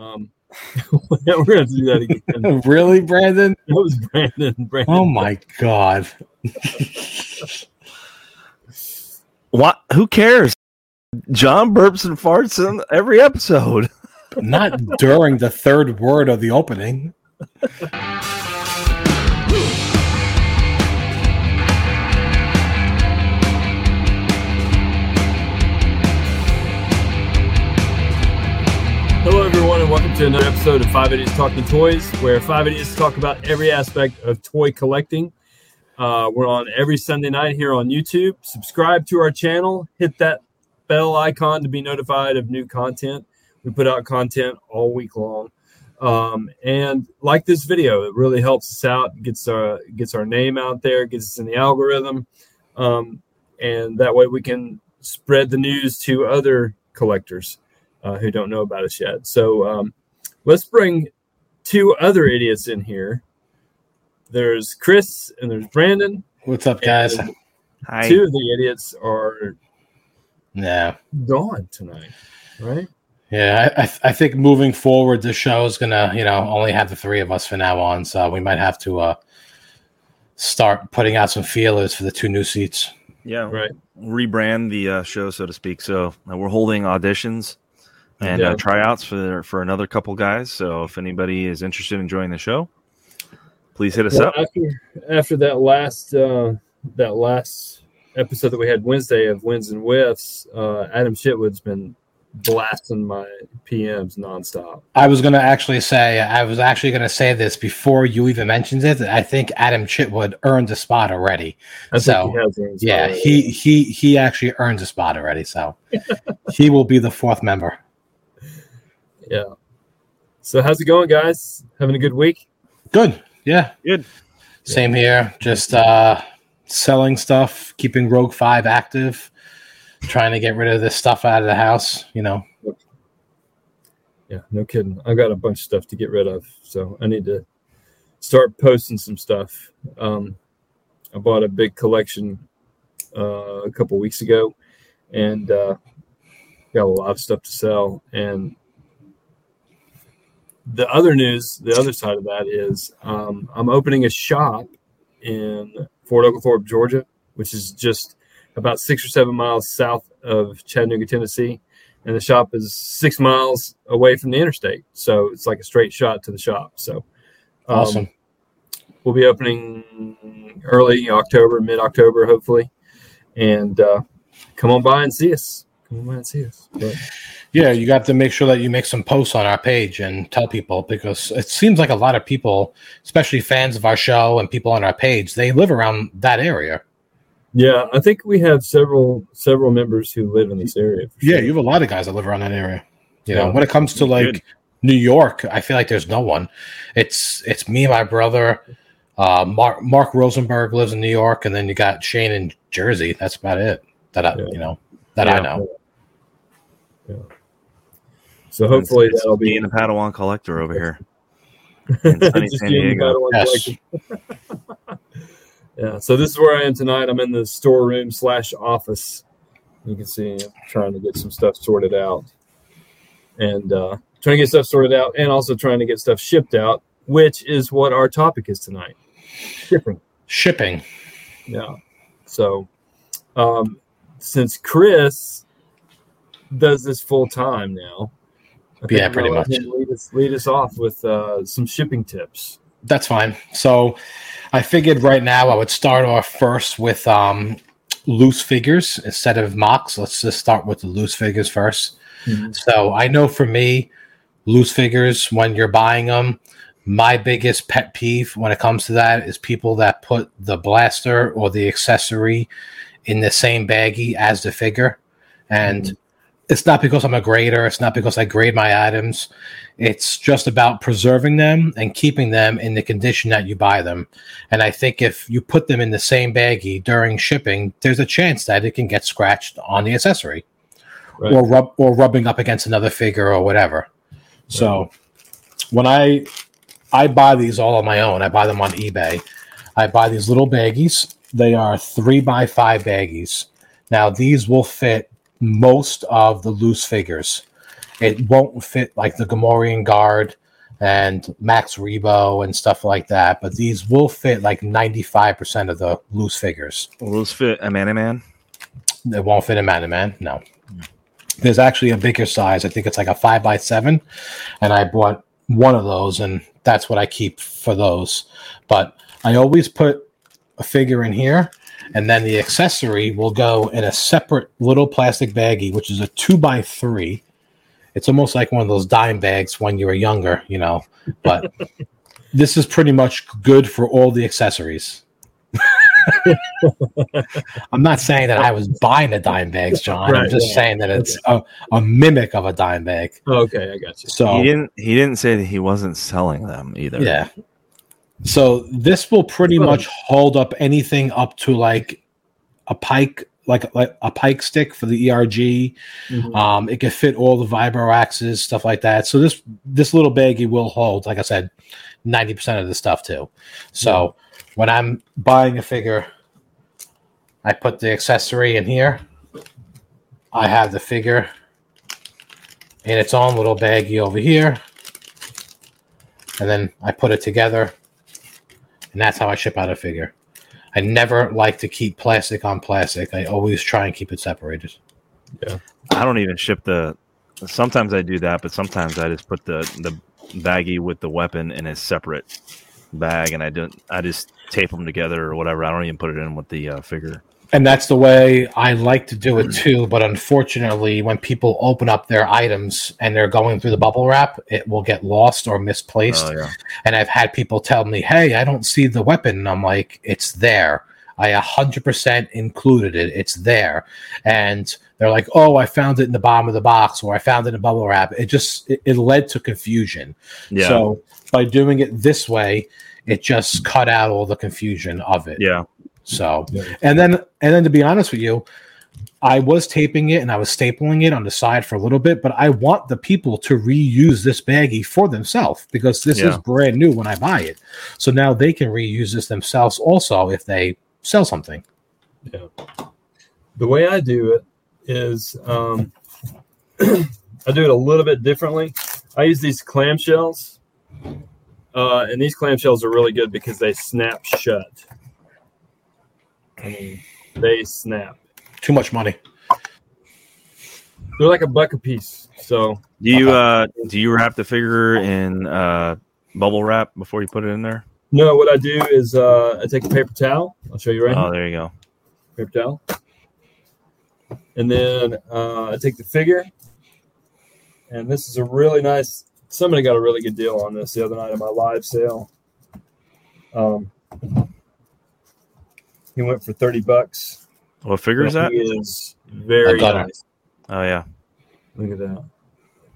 Um, we're gonna do that again. really, Brandon? That was Brandon. Brandon. Oh my god. What? Who cares? John burps and farts in every episode. Not during the third word of the opening. Everyone, and welcome to another episode of Five Idiots Talking Toys, where Five Idiots talk about every aspect of toy collecting. Uh, we're on every Sunday night here on YouTube. Subscribe to our channel, hit that bell icon to be notified of new content. We put out content all week long. Um, and like this video, it really helps us out, gets our gets our name out there, gets us in the algorithm, um, and that way we can spread the news to other collectors uh, who don't know about us yet. So um, let's bring two other idiots in here. There's Chris and there's Brandon. What's up, guys? Hi. Two of the idiots are Yeah. gone tonight, right? Yeah, I, I, I think moving forward, the show is gonna, you know, only have the three of us from now on. So we might have to uh, start putting out some feelers for the two new seats. Yeah. Right. Rebrand the uh, show, so to speak. So uh, we're holding auditions and Yeah. uh, tryouts for for another couple guys. So if anybody is interested in joining the show, please hit us Well, up. after after that last uh, that last episode that we had Wednesday of wins and whiffs, uh, Adam Shitwood's been blasting my PMs nonstop. I was gonna actually say, I was actually gonna say this before you even mentioned it. I think Adam Chitwood earned a spot already. I So, he has Yeah, some- he he he actually earned a spot already. So he will be the fourth member. Yeah. So how's it going, guys? Having a good week? Good. Yeah. Good. Same here. Just uh selling stuff, keeping Rogue Five active, trying to get rid of this stuff out of the house. You know. Yeah, no kidding. I got a bunch of stuff to get rid of, so I need to start posting some stuff. Um, I bought a big collection uh, a couple weeks ago, and uh, got a lot of stuff to sell. And the other news, the other side of that is, um, I'm opening a shop in Fort Oglethorpe, Georgia, which is just about six or seven miles south of Chattanooga, Tennessee and the shop is six miles away from the interstate. So it's like a straight shot to the shop. So um, Awesome. We'll be opening early October, mid October, hopefully. And uh, come on by and see us. Come on by and see us. But, Yeah, you got to make sure that you make some posts on our page and tell people because it seems like a lot of people, especially fans of our show and people on our page, they live around that area. yeah, I think we have several several members who live in this area. for Yeah, you have a lot of guys that live around that area. You know, Yeah. when it comes to like Good. New York, I feel like there's no one. It's it's me, my brother, uh, Mark Mark Rosenberg lives in New York, and then you got Shane in Jersey. That's about it. That I, Yeah. you know that I know. Yeah. So hopefully It's that'll me be and the Padawan collector over here. in sunny San you and the Diego. Yes. yeah. So this is where I am tonight. I'm in the storeroom slash office. You can see I'm trying to get some stuff sorted out, and uh, trying to get stuff sorted out, and also trying to get stuff shipped out, which is what our topic is tonight: shipping. Shipping. Yeah. So, um, since Chris does this full time now, I think Yeah, pretty much. Lead us, lead us off with uh, some shipping tips. That's fine. So I figured right now I would start off first with um, loose figures instead of mocks. Let's just start with the loose figures first. So I know for me, loose figures, when you're buying them, my biggest pet peeve when it comes to that is people that put the blaster or the accessory in the same baggie as the figure. And it's not because I'm a grader, it's not because I grade my items. It's just about preserving them and keeping them in the condition that you buy them. And I think if you put them in the same baggie during shipping, there's a chance that it can get scratched on the accessory Right. or rub or rubbing up against another figure or whatever. So when I I buy these all on my own, I buy them on eBay. I buy these little baggies. They are three by five baggies. Now these will fit most of the loose figures. it won't fit like the Gamorrean Guard and Max Rebo and stuff like that. But these will fit like 95% of the loose figures. Will those fit Amanaman? It won't fit Amanaman. No. There's actually a bigger size. I think it's like a five by seven. And I bought one of those, and that's what I keep for those. But I always put a figure in here, and then the accessory will go in a separate little plastic baggie, which is a two by three. It's almost like one of those dime bags when you were younger, you know. But this is pretty much good for all the accessories. I'm not saying that I was buying the dime bags, John. I'm just yeah. saying that it's a, a mimic of a dime bag. Okay, I got you. So He didn't. He didn't say that he wasn't selling them either. yeah. So this will pretty Oh. much hold up anything up to like a pike, like like a pike stick for the ERG. Mhm. Um, it can fit all the vibro axes, stuff like that. So this this little baggie will hold, like I said, ninety percent of the stuff too. So when I'm buying a figure, I put the accessory in here. I have the figure in its own little baggie over here, and then I put it together, and that's how I ship out a figure. I never like to keep plastic on plastic. I always try and keep it separated. Yeah, I don't even ship the. Sometimes I do that, but sometimes I just put the the baggie with the weapon in a separate bag, and I don't. I just tape them together or whatever. I don't even put it in with the uh, figure. And that's the way I like to do it mm. too. But unfortunately, when people open up their items and they're going through the bubble wrap, it will get lost or misplaced. Oh yeah, And I've had people tell me, "Hey, I don't see the weapon." And I'm like, "It's there. I 100% included it. It's there." And they're like, "Oh, I found it in the bottom of the box, or I found it in the bubble wrap." It just it, it led to confusion. yeah, So by doing it this way, it just cut out all the confusion of it. yeah. So, Yeah. and then and then to be honest with you, I was taping it and I was stapling it on the side for a little bit, but I want the people to reuse this baggie for themselves because this is brand new when I buy it. So now they can reuse this themselves also if they sell something. Yeah. The way I do it is um, I do it a little bit differently. I use these clamshells, uh, and these clamshells are really good because they snap shut. I mean, they snap. Too much money. They're like a buck a piece. So Do you uh do you wrap the figure in uh bubble wrap before you put it in there? no, what I do is uh, I take a paper towel. I'll show you right Oh, here. there you go. Paper towel, and then uh, I take the figure. And this is a really nice. Somebody got a really good deal on this the other night at my live sale. Um, he went for thirty bucks. What figure is that? He is very I got it. nice. Oh yeah. Look at that.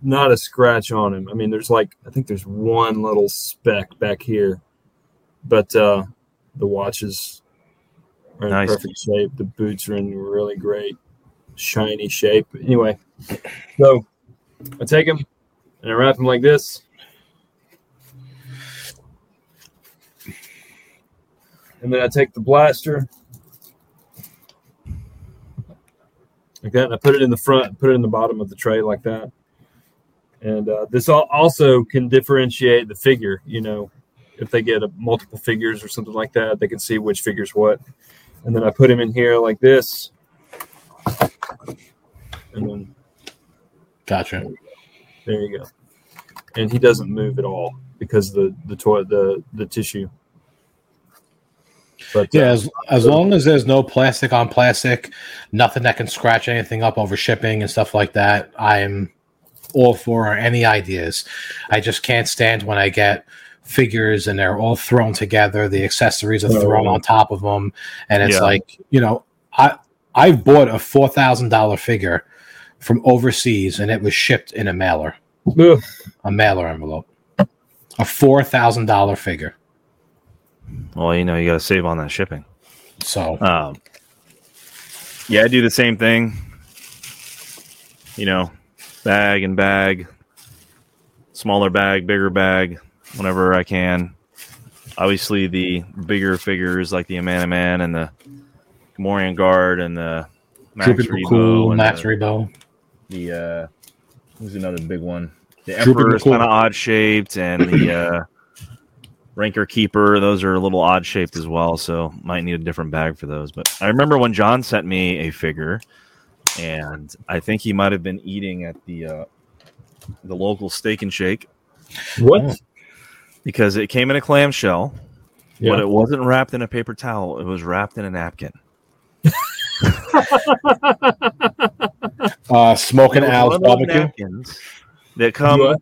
Not a scratch on him. I mean, there's like I think there's one little speck back here, but uh, the watches are in Nice. perfect shape. The boots are in really great shiny shape. Anyway, so I take them and I wrap them like this. And then I take the blaster like that, and I put it in the front, put it in the bottom of the tray like that. And uh, this also can differentiate the figure. You know, if they get a, multiple figures or something like that, they can see which figure's what. And then I put him in here like this, and then Gotcha. there you go. And he doesn't move at all because the the toy the the tissue. But Yeah, uh, as, as long as there's no plastic on plastic, nothing that can scratch anything up over shipping and stuff like that, I'm all for any ideas. I just can't stand when I get figures and they're all thrown together, the accessories are Oh, thrown on top of them, and it's Yeah. like, you know, I I bought a four thousand dollar figure from overseas and it was shipped in a mailer, ugh, a mailer envelope. A four thousand dollar figure. Well, you know, you got to save on that shipping. So Um, yeah, I do the same thing. You know, bag and bag, smaller bag, bigger bag, whenever I can. Obviously, the bigger figures like the Amanaman and the Morian Guard and the Max Super Rebo cool, and Max the, Rebo. the uh, Who's another big one? The Emperor is kind of odd shaped, and the uh, Rancor Keeper, those are a little odd shaped as well. So might need a different bag for those. But I remember when John sent me a figure, and I think he might have been eating at the uh, the local Steak and Shake What? because it came in a clamshell, Yeah. but it wasn't wrapped in a paper towel. It was wrapped in a napkin. Uh, smoking It Al's one of those barbecue. napkins that come. What?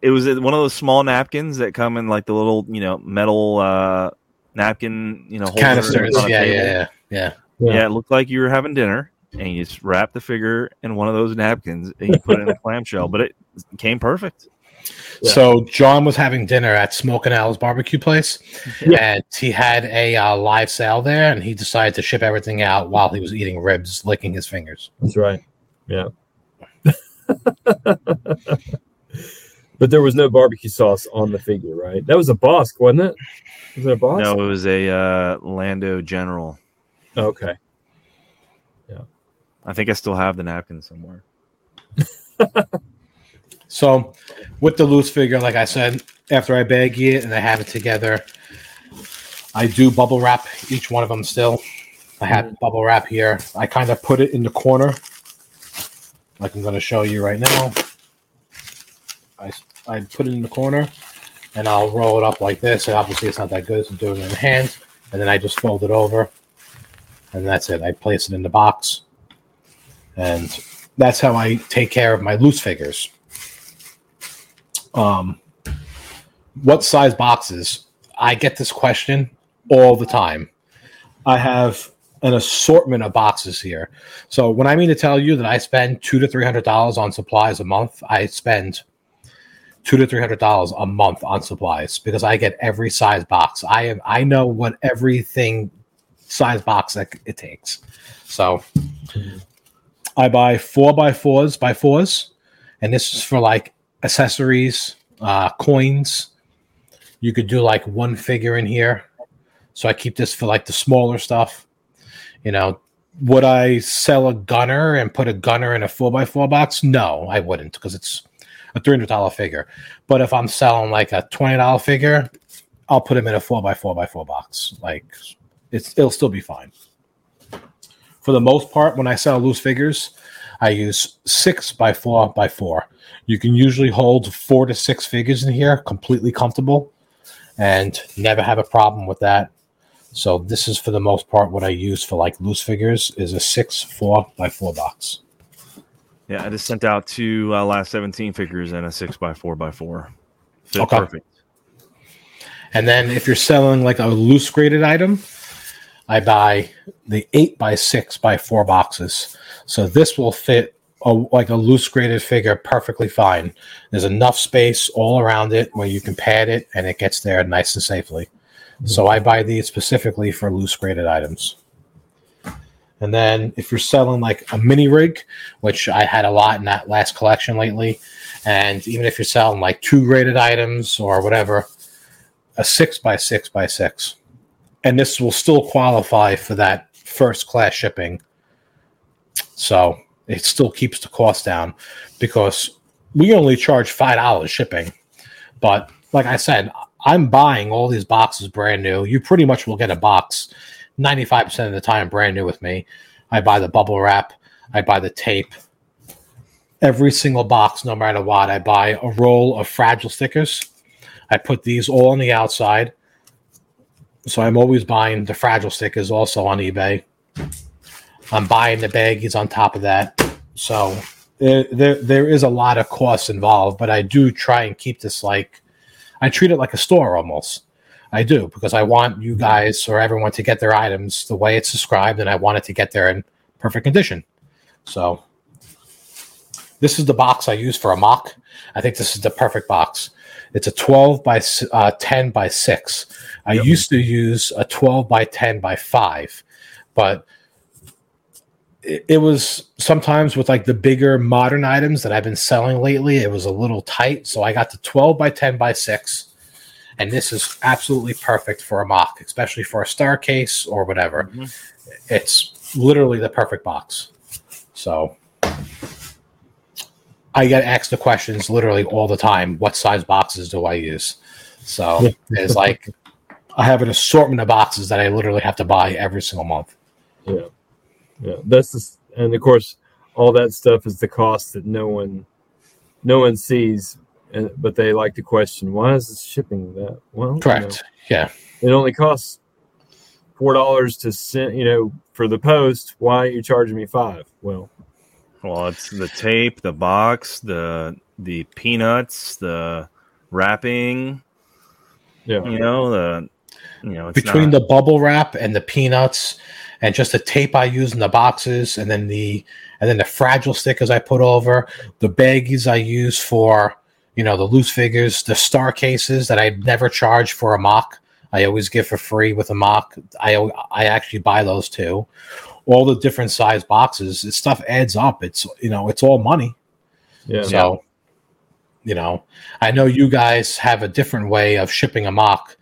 It was one of those small napkins that come in like the little, you know, metal uh, napkin, you know, holder Canisters. Yeah, yeah, yeah, yeah. Yeah. Yeah, it looked like you were having dinner, and you just wrapped the figure in one of those napkins and you put it in a clamshell, but it came perfect. Yeah. So John was having dinner at Smoking Al's barbecue place, Yeah. and he had a uh, live sale there, and he decided to ship everything out while he was eating ribs, licking his fingers. That's right. Yeah. but there was no barbecue sauce on the figure, right? That was a Bossk, wasn't it? Was it a Bossk? No, it was a uh, Lando General. Okay. Yeah. I think I still have the napkin somewhere. So, with the loose figure, like I said, after I bag it and I have it together, I do bubble wrap each one of them still. I have bubble wrap here. I kind of put it in the corner, like I'm going to show you right now. I, I put it in the corner and I'll roll it up like this. And obviously, it's not that good, so I'm doing it in hand. And then I just fold it over, and that's it. I place it in the box, and that's how I take care of my loose figures um, what size boxes? I get this question all the time. I have an assortment of boxes here. So when I mean to tell you that I spend two to three hundred dollars on supplies a month, I spend two to three hundred dollars a month on supplies because I get every size box. I am I know what everything size box that it takes. So I buy four by fours by fours, and this is for like accessories, uh, coins. You could do like one figure in here. So I keep this for like the smaller stuff. You know, would I sell a gunner and put a gunner in a four by four box? No, I wouldn't because it's a three hundred dollar figure. But if I'm selling like a twenty dollar figure, I'll put him in a four by four by four box. Like it's it'll still be fine. For the most part, when I sell loose figures, I use six by four by four. You can usually hold four to six figures in here completely comfortable and never have a problem with that. So this is for the most part what I use for like loose figures is a six four by four box. Yeah, I just sent out two uh, last 17 figures and a 6x4x4. Fit Okay. perfect. And then if you're selling like a loose graded item, I buy the eight by six by four boxes. So this will fit a, like a loose graded figure perfectly fine. There's enough space all around it where you can pad it and it gets there nice and safely. So I buy these specifically for loose graded items. And then if you're selling like a mini rig, which I had a lot in that last collection lately, and even if you're selling like two graded items or whatever, a six by six by six. And this will still qualify for that first class shipping. So it still keeps the cost down because we only charge five dollars shipping. But like I said, I'm buying all these boxes brand new. You pretty much will get a box 95% of the time brand new with me. I buy the bubble wrap, I buy the tape. Every single box, no matter what, I buy a roll of fragile stickers. I put these all on the outside. So I'm always buying the fragile stickers also on eBay. I'm buying the baggies on top of that. So there, there, there is a lot of costs involved, but I do try and keep this like I treat it like a store almost. I do because I want you guys or everyone to get their items the way it's described, and I want it to get there in perfect condition. So this is the box I use for a mock. I think this is the perfect box. It's a 12 by uh, 10 by 6. I Yep. used to use a 12 by 10 by 5, but it, it was sometimes with like the bigger modern items that I've been selling lately, it was a little tight. So I got the 12 by 10 by 6. And this is absolutely perfect for a mock, especially for a star case or whatever. Mhm. It's literally the perfect box. So I get asked the questions literally all the time. What size boxes do I use? So it's like I have an assortment of boxes that I literally have to buy every single month. Yeah, yeah. That's the, and of course, all that stuff is the cost that no one, no one sees, and but they like to question why is this shipping that? Well, you Correct. Yeah. it only costs four dollars to send. You know, for the post. Why are you charging me five? Well, Well, it's the tape, the box, the the peanuts, the wrapping. yeah, You know the you know it's Between not- the bubble wrap and the peanuts and just the tape I use in the boxes and then the and then the fragile stickers I put over, the baggies I use for, you know, the loose figures, the star cases that I never charge for a mock. I always give for free with a mock. I I actually buy those too. All the different size boxes, this stuff adds up. It's you know, it's all money. yeah. So, you know, I know you guys have a different way of shipping a mock.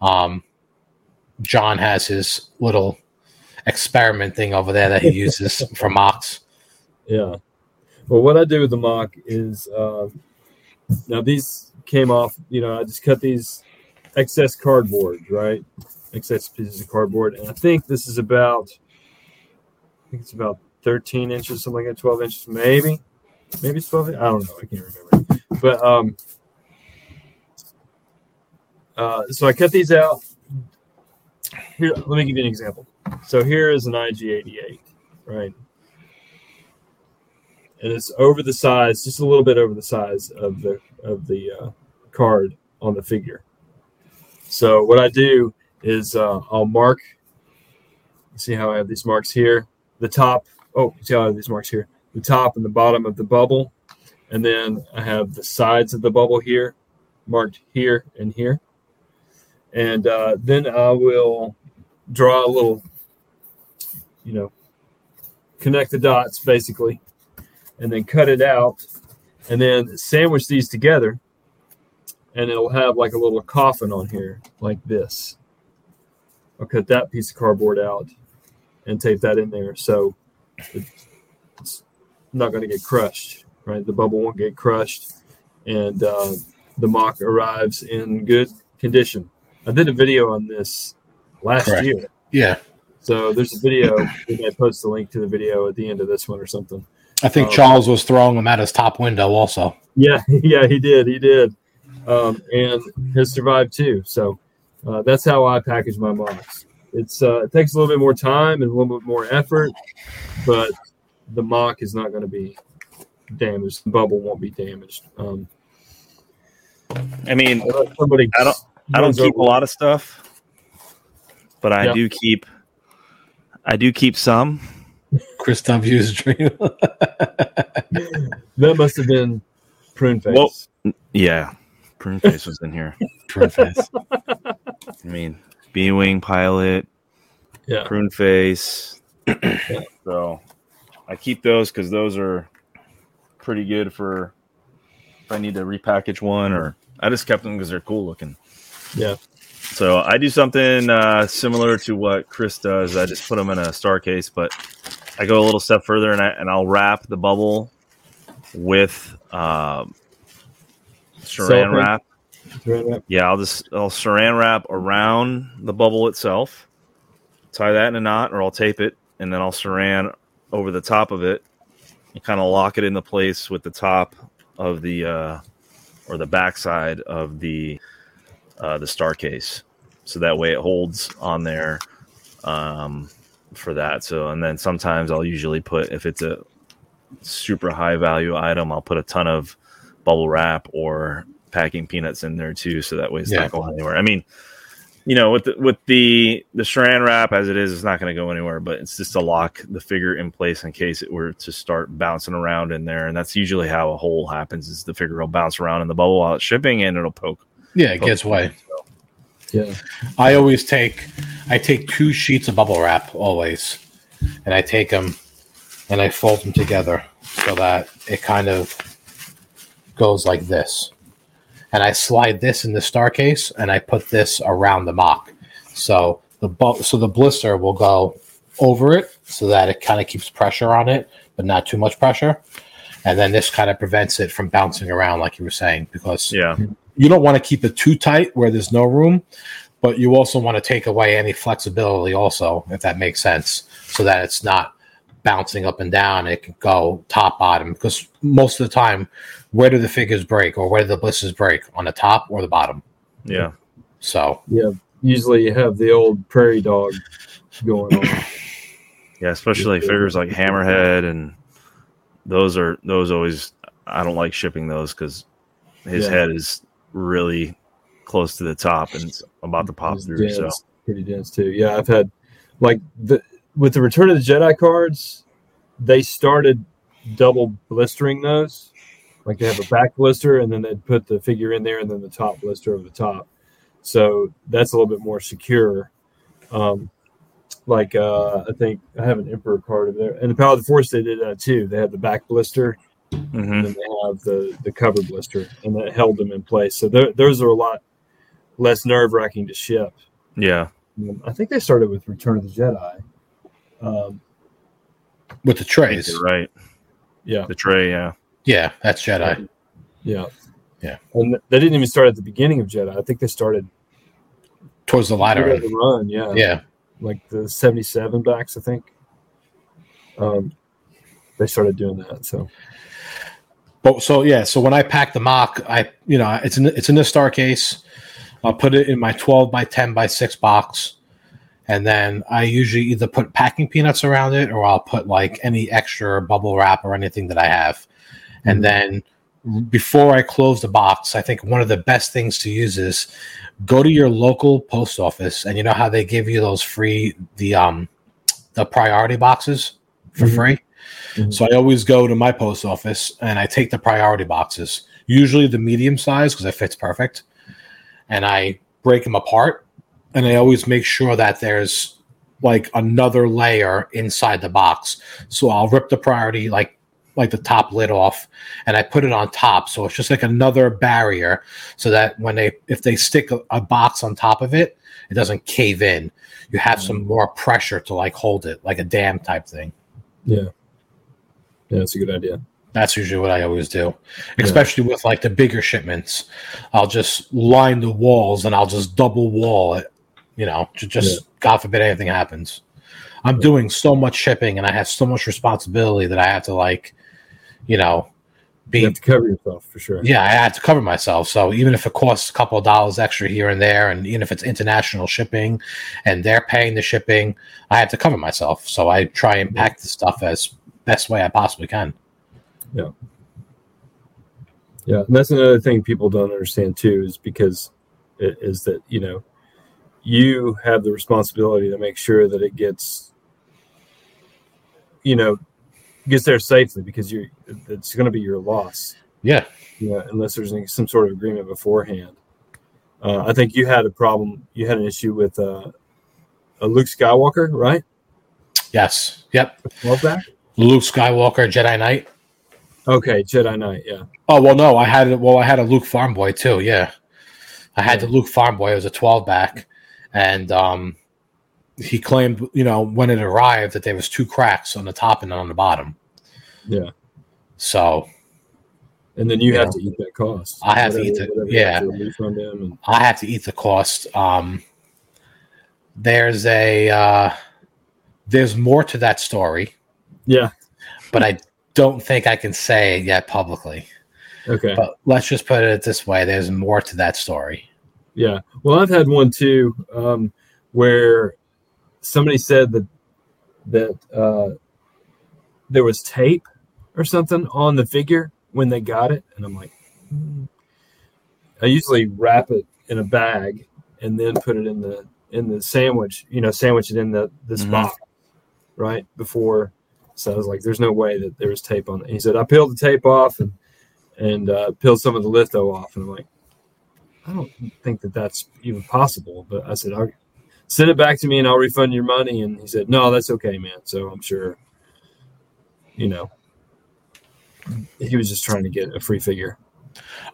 Um, John has his little experiment thing over there that he uses for mocks. Yeah. Well, what I do with the mock is uh, now these came off. You know, I just cut these excess cardboard, right? Excess pieces of cardboard, and I think this is about. I think it's about 13 inches, something like that, 12 inches, maybe. Maybe it's 12. I don't know. I can't remember. But um, uh, so I cut these out. Here, let me give you an example. So here is an IG88, right? And it's over the size, just a little bit over the size of the of the uh, card on the figure. So what I do is uh, I'll mark. See how I have these marks here. The top. Oh, see how I have these marks here. The top and the bottom of the bubble, and then I have the sides of the bubble here, marked here and here. And uh, then I will draw a little, you know, connect the dots basically and then cut it out and then sandwich these together and it'll have like a little coffin on here like this. I'll cut that piece of cardboard out and tape that in there so it's not going to get crushed right? The bubble won't get crushed and uh, the mock arrives in good condition. I did a video on this last Correct. year. Yeah. so there's a video we may post the link to the video at the end of this one or something I think Oh. Charles was throwing them at his top window also. Yeah, yeah, he did. He did. Um, and has survived too. So uh, that's how I package my mocks. It's uh, it takes a little bit more time and a little bit more effort, but the mock is not going to be damaged. The bubble won't be damaged. Um, I mean, somebody I don't- I don't runs keep a lot of stuff, but I Yeah. do keep. I do keep some. Chris W's dream. That must have been prune face. Well- Yeah, prune face was in here. Prune face. I mean, B wing pilot, yeah, prune face. so I keep those because those are pretty good for if I need to repackage one, or I just kept them because they're cool looking. yeah, So I do something uh, similar to what Chris does. I just put them in a star case, but I go a little step further and I and I'll wrap the bubble with um, saran wrap. Yeah, I'll just I'll saran wrap around the bubble itself, tie that in a knot, or I'll tape it, and then I'll saran over the top of it and kind of lock it into place with the top of the uh, or the backside of the uh, the star case, so that way it holds on there um, for that. So, and then sometimes I'll usually put if it's a super high value item, I'll put a ton of bubble wrap or packing peanuts in there too, so that way it's Yeah. not going anywhere. I mean, you know, with the, with the the Saran wrap as it is, it's not going to go anywhere. But it's just to lock the figure in place in case it were to start bouncing around in there, and that's usually how a hole happens: is the figure will bounce around in the bubble while it's shipping, and it'll poke. Yeah, it gets away. Yeah. I always take I take two sheets of bubble wrap always, and I take them and I fold them together so that it kind of goes like this. And I slide this in the star case, and I put this around the mock. So the bu- so the blister will go over it, so that it kind of keeps pressure on it, but not too much pressure. and then this kind of prevents it from bouncing around, like you were saying, because Yeah. You don't want to keep it too tight where there's no room, but you also want to take away any flexibility, also, if that makes sense, so that it's not bouncing up and down. It can go top bottom because most of the time, where do the figures break or where do the blisters break on the top or the bottom? Yeah. So Yeah. Usually you have the old prairie dog going on. Yeah. Especially figures like Hammerhead and those are those always. I don't like shipping those because his Yeah. head is really close to the top and about to pop through. So pretty dense too. Yeah, I've had like the with the Return of the Jedi cards, they started double blistering those. Like they have a back blister and then they'd put the figure in there and then the top blister over the top. So that's a little bit more secure. Um, like uh, I think I have an Emperor card over there, and the Power of the Force they did that too. They had the back blister Mhm. and they have the the cover blister, and that held them in place. So those are a lot less nerve wracking to ship. yeah. Um, I think they started with Return of the Jedi. Um, with the I think trays, right. yeah, The tray. Yeah. yeah, that's Jedi. yeah, Yeah. And they didn't even start at the beginning of Jedi. I think they started Towards the latter end. the run. Yeah, Yeah. like the '77 backs. I think. Um, they started doing that. So But so yeah, so when I pack the mock, I you know it's in it's in the star case. I'll put it in my twelve by ten by six box, and then I usually either put packing peanuts around it or I'll put like any extra bubble wrap or anything that I have. And then before I close the box, I think one of the best things to use is go to your local post office, and you know how they give you those free the um the priority boxes for Mhm. free. Mhm. So I always go to my post office and I take the priority boxes, usually the medium size because it fits perfect, and I break them apart. And I always make sure that there's like another layer inside the box. So I'll rip the priority like like the top lid off and I put it on top. So it's just like another barrier so that when they if they stick a, a box on top of it, it doesn't cave in. You have some more pressure to like hold it, like a dam type thing. yeah, yeah, that's a good idea. That's usually what I always do, especially with like the bigger shipments. I'll just line the walls and I'll just double wall it, you know, to just God forbid anything happens. I'm Yeah. doing so much shipping and I have so much responsibility that I have to like, you know, You be have to cover yourself for sure. yeah, I had to cover myself. So even if it costs a couple of dollars extra here and there, and even if it's international shipping and they're paying the shipping, I have to cover myself. So I try and pack the stuff as best way I possibly can. Yeah, and that's another thing people don't understand too, is because it is that you know you have the responsibility to make sure that it gets you know gets there safely because you're it's going to be your loss. Yeah. Yeah, unless there's any, some sort of agreement beforehand. Uh, I think you had a problem. You had an issue with uh, a Luke Skywalker, right? Yes. Yep. Love that. Luke Skywalker, Jedi Knight. Okay, Jedi Knight. Yeah, Oh well, no, I had it. Well, I had a Luke Farm Boy too. Yeah, I had the Luke Farm Boy. It was a twelve back, and um, he claimed, you know, when it arrived that there was two cracks on the top and on the bottom. yeah. So And then you Yeah. have to eat that cost. I have to eat the- yeah. have to refund him and I have to eat the cost. Um, there's a uh, there's more to that story, yeah. but I don't think I can say it yet publicly. Okay. But let's just put it this way: there's more to that story. Yeah. Well, I've had one too, um, where somebody said that that uh, there was tape or something on the figure when they got it, and I'm like, hmm. I usually wrap it in a bag and then put it in the in the sandwich, you know, sandwich it in the this Mhm. box right before. So I was like, "There's no way that there was tape on it." He said, "I peeled the tape off and and uh, peeled some of the litho off," and I'm like. I don't think that that's even possible. But I said, I'll send it back to me and I'll refund your money. And he said, no, that's okay, man. So I'm sure, you know, he was just trying to get a free figure.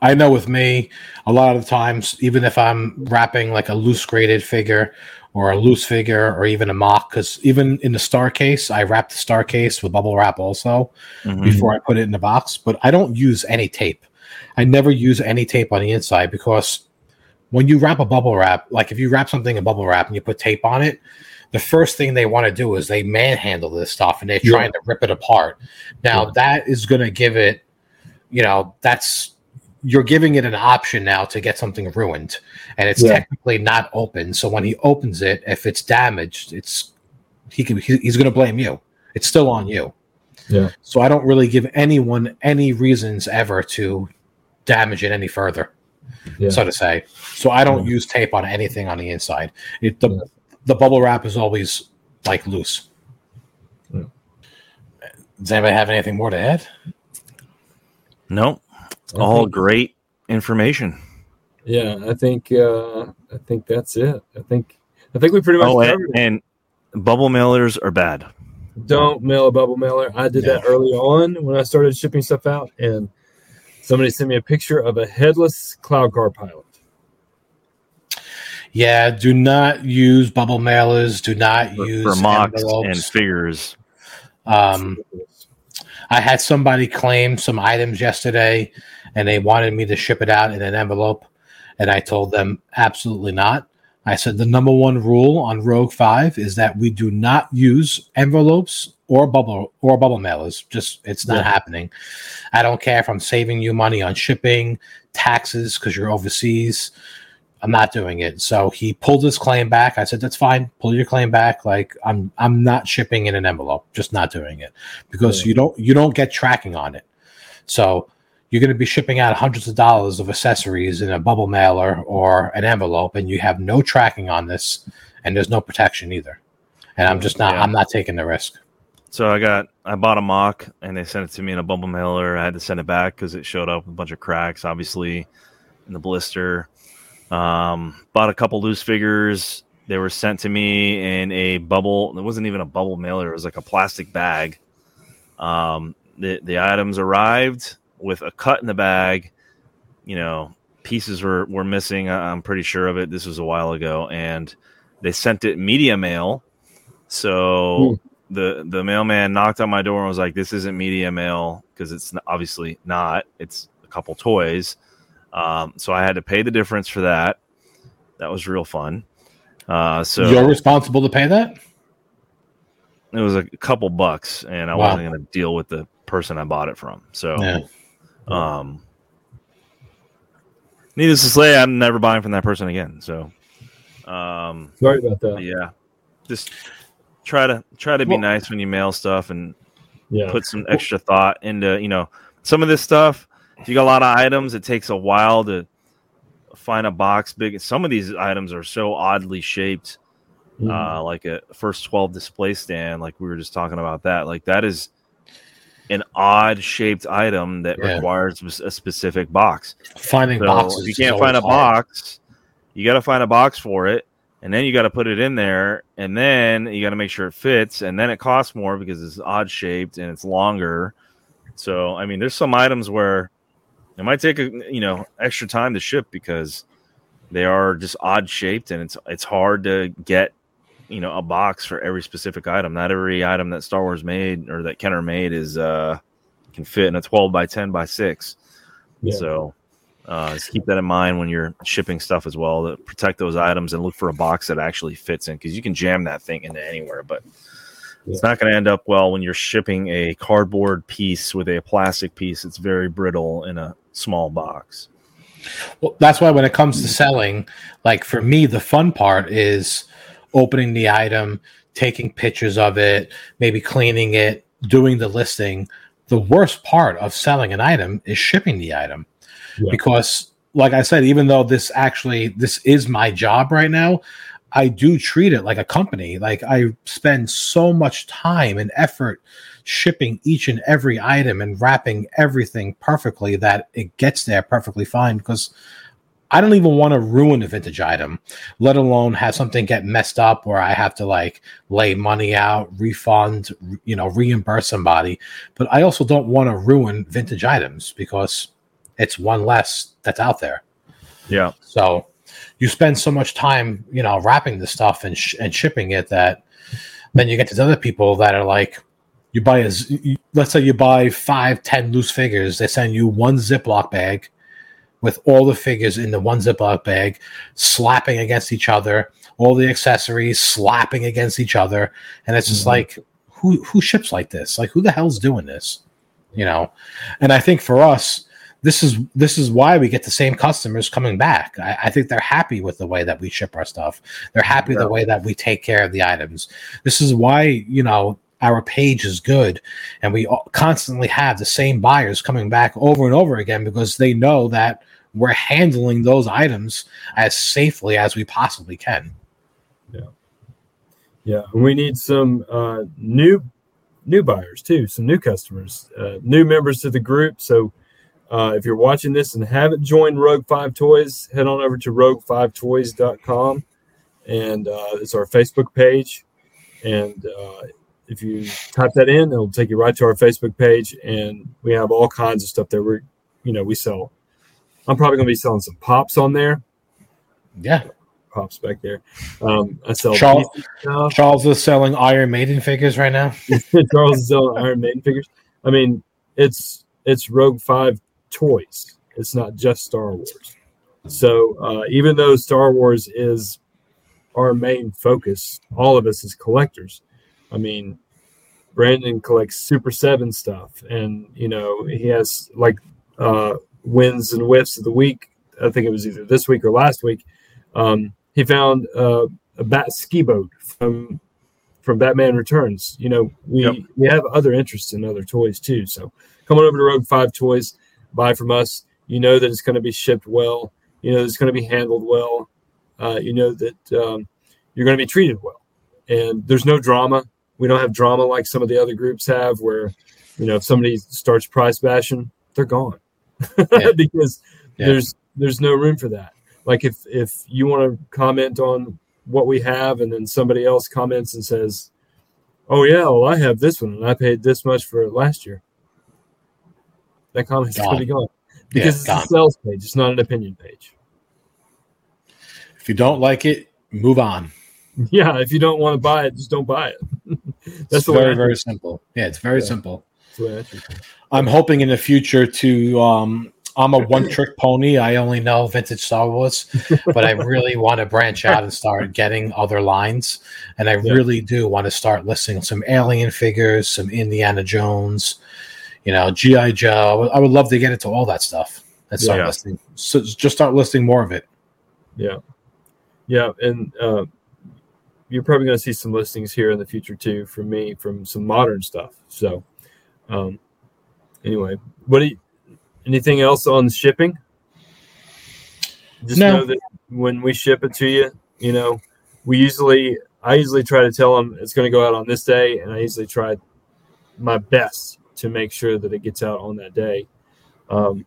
I know with me, a lot of times, even if I'm wrapping like a loose graded figure or a loose figure or even a mock because even in the star case i wrap the star case with bubble wrap also Mhm. before i put it in the box but i don't use any tape i never use any tape on the inside because when you wrap a bubble wrap like if you wrap something in bubble wrap and you put tape on it the first thing they want to do is they manhandle this stuff and they're Yeah. trying to rip it apart now Yeah. that is going to give it you know that's you're giving it an option now to get something ruined and it's Yeah. technically not open so when he opens it if it's damaged it's he can he, he's going to blame you it's still on you Yeah. so i don't really give anyone any reasons ever to damage it any further Yeah. so to say so i don't use tape on anything on the inside it, the, Yeah. the bubble wrap is always like loose Yeah. does anybody have anything more to add Nope. All great information. Yeah, I think uh, I think that's it. I think I think we pretty much Oh, and, and bubble mailers are bad. Don't mail a bubble mailer. I did that early on when I started shipping stuff out, and somebody sent me a picture of a headless cloud car pilot. Yeah, do not use bubble mailers. Do not For, use for mocks and figures. Um, I had somebody claim some items yesterday, and they wanted me to ship it out in an envelope, and I told them absolutely not. I said the number one rule on Rogue Five is that we do not use envelopes or bubble or bubble mailers. Just it's not Yeah. happening. I don't care if I'm saving you money on shipping, taxes because you're overseas. I'm not doing it. So he pulled his claim back. I said, that's fine. Pull your claim back. Like I'm I'm not shipping in an envelope, just not doing it. Because Yeah. you don't you don't get tracking on it. So you're gonna be shipping out hundreds of dollars of accessories in a bubble mailer or an envelope, and you have no tracking on this, and there's no protection either. And I'm just not Yeah. I'm not taking the risk. So I got I bought a mock and they sent it to me in a bubble mailer. I had to send it back because it showed up with a bunch of cracks, obviously, in the blister. Um, bought a couple loose figures. They were sent to me in a bubble. It wasn't even a bubble mailer. It was like a plastic bag. Um, the the items arrived with a cut in the bag. You know, pieces were were missing. I'm pretty sure of it. This was a while ago, and they sent it media mail. So the the mailman knocked on my door and was like, "This isn't media mail because it's obviously not. It's a couple toys." Um, so I had to pay the difference for that. That was real fun. Uh, so You're responsible to pay that? it was a couple bucks, and I Wow. wasn't going to deal with the person I bought it from. So, Yeah. um, needless to say, I'm never buying from that person again. So, um, Sorry about that. yeah, just try to try to be Well- nice when you mail stuff and Yeah, put some extra thought into you know some of this stuff if you got a lot of items it takes a while to find a box big some of these items are so oddly shaped Mhm. uh like a first 12 display stand like we were just talking about that like that is an odd shaped item that Yeah. requires a specific box Finding so boxes. if you can't find a hard. box, you got to find a box for it, and then you got to put it in there, and then you got to make sure it fits, and then it costs more because it's odd shaped and it's longer. So I mean, there's some items where it might take a you know extra time to ship because they are just odd shaped, and it's it's hard to get you know a box for every specific item. Not every item that Star Wars made or that Kenner made is uh can fit in a 12 by 10 by 6. Yeah. So uh, just keep that in mind when you're shipping stuff as well to protect those items and look for a box that actually fits in because you can jam that thing into anywhere, but it's not going to end up well when you're shipping a cardboard piece with a plastic piece. It's very brittle in a small box. Well, that's why when it comes to selling, like for me, the fun part is opening the item, taking pictures of it, maybe cleaning it, doing the listing. The worst part of selling an item is shipping the item. Yeah. Because like I said, even though this actually this is my job right now, I do treat it like a company. Like I spend so much time and effort shipping each and every item and wrapping everything perfectly that it gets there perfectly fine because I don't even want to ruin a vintage item, let alone have something get messed up where I have to like lay money out, refund, you know, reimburse somebody. But I also don't want to ruin vintage items because it's one less that's out there. Yeah. So you spend so much time, you know, wrapping the stuff and sh- and shipping it that then you get to other people that are like, you buy a, let's say you buy five, ten loose figures, they send you one Ziploc bag with all the figures in the one Ziploc bag, slapping against each other, all the accessories slapping against each other, and it's just Mhm. like, who who ships like this? Like, who the hell's doing this? You know, and I think for us, this is this is why we get the same customers coming back. I, I think they're happy with the way that we ship our stuff. They're happy Yeah. the way that we take care of the items. This is why you know our page is good, and we constantly have the same buyers coming back over and over again because they know that we're handling those items as safely as we possibly can. Yeah, yeah we need some uh, new new buyers too, some new customers, uh, new members to the group. So uh, if you're watching this and haven't joined Rogue Five Toys, head on over to rogue5toys.com and uh, it's our Facebook page. And uh, if you type that in, it'll take you right to our Facebook page, and we have all kinds of stuff there. We're you know we sell. I'm probably going to be selling some pops on there. Yeah, Pops back there. Um, I sell Charles- Charles is selling Iron Maiden figures right now. Charles is selling Iron Maiden figures. I mean, it's it's Rogue Five toys. It's not just Star Wars. So uh, even though Star Wars is our main focus, all of us as collectors. I mean, Brandon collects Super7 stuff, and you know he has like uh, wins and whiffs of the week. I think it was either this week or last week. Um, he found uh, a Batskiboat from from Batman Returns. You know, we Yep. we have other interests in other toys too. So come on over to Rogue Five Toys, buy from us. You know that it's going to be shipped well. You know it's going to be handled well. Uh, you know that um, you're going to be treated well, and there's no drama. We don't have drama like some of the other groups have, where you know if somebody starts price bashing, they're gone Yeah. because Yeah. there's there's no room for that. Like if if you want to comment on what we have, and then somebody else comments and says, "Oh yeah, well I have this one, and I paid this much for it last year," that comment's going to be gone because it's gone. a sales page. It's not an opinion page. If you don't like it, move on. Yeah, if you don't want to buy it, just don't buy it. It's That's the very, very simple. Yeah, it's very Yeah. simple. That's the way I think. I'm hoping in the future to. Um, I'm a one trick pony. I only know vintage Star Wars, but I really want to branch out and start getting other lines. And I Yeah. really do want to start listing some Alien figures, some Indiana Jones, you know, GI Joe. I would love to get into all that stuff and start Yeah. listing. So just start listing more of it. Yeah, yeah, and uh, you're probably going to see some listings here in the future too from me from some modern stuff. So, um, anyway, what do you, anything else on shipping? Just No. know that when we ship it to you, you know, we usually I usually try to tell them it's going to go out on this day, and I usually try my best to make sure that it gets out on that day. Um,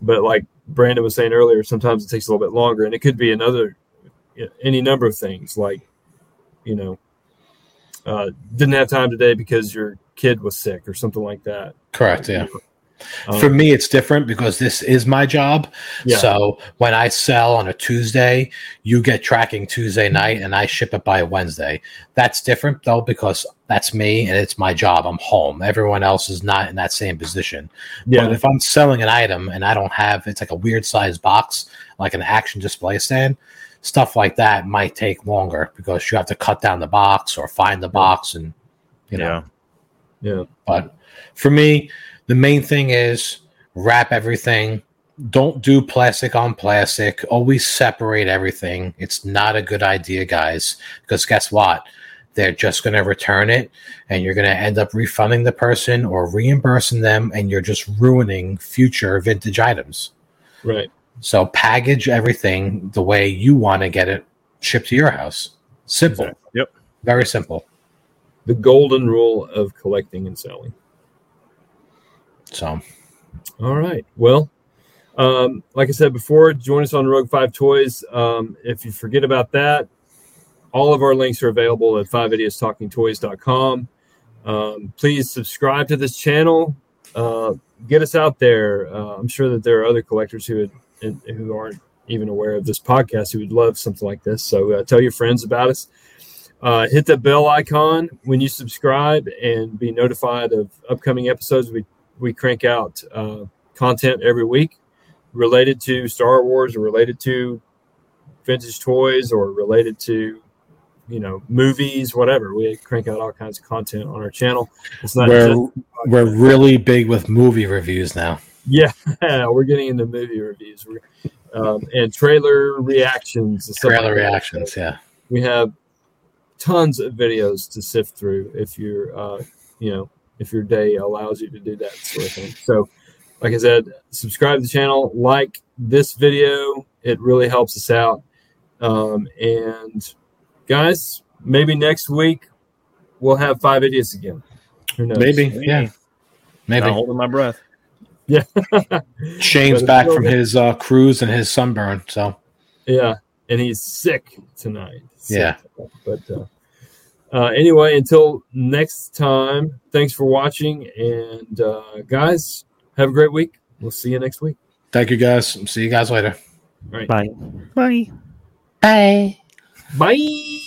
but like Brandon was saying earlier, sometimes it takes a little bit longer, and it could be another any number of things like you know uh, didn't have time today because your kid was sick or something like that. Correct. Yeah. Um, For me, it's different because this is my job. Yeah. So when I sell on a Tuesday, you get tracking Tuesday night and I ship it by Wednesday. That's different though because that's me and it's my job. I'm home. Everyone else is not in that same position. yeah, But if I'm selling an item and I don't have it's like a weird size box, like an action display stand, stuff like that might take longer because you have to cut down the box or find the box and you know yeah. yeah, but for me, the main thing is wrap everything. Don't do plastic on plastic. Always separate everything. It's not a good idea, guys, because guess what? They're just going to return it and you're going to end up refunding the person or reimbursing them, and you're just ruining future vintage items. right. So, package everything the way you want to get it shipped to your house. Simple. Exactly. Yep. Very simple. The golden rule of collecting and selling. So, All right. Well, um, like I said before, join us on Rogue Five Toys. Um, if you forget about that, all of our links are available at 5idiotstalkingtoys.com. Um, please subscribe to this channel. Uh, get us out there. Uh, I'm sure that there are other collectors who would, who aren't even aware of this podcast who would love something like this. So uh, tell your friends about us. Uh, hit the bell icon when you subscribe and be notified of upcoming episodes. We we crank out uh, content every week related to Star Wars or related to vintage toys or related to you know movies, whatever. We crank out all kinds of content on our channel. It's not We're just- we're really big with movie reviews now. Yeah, we're getting into movie reviews we're, um, and trailer reactions. and stuff Trailer like that. reactions, yeah. We have tons of videos to sift through if you're, uh, you know, if your day allows you to do that sort of thing. So, like I said, subscribe to the channel, like this video. It really helps us out. Um, and guys, maybe next week we'll have five idiots again. Who knows? Maybe, Maybe. yeah. Maybe. I'm holding my breath. Shane's But back from his uh, cruise and his sunburn, so Yeah, and he's sick tonight. Sick. Yeah. But uh, uh, anyway, until next time, thanks for watching. And uh, guys, have a great week. We'll see you next week. thank you guys. See you guys later. All right. Bye. Bye. Bye. Bye.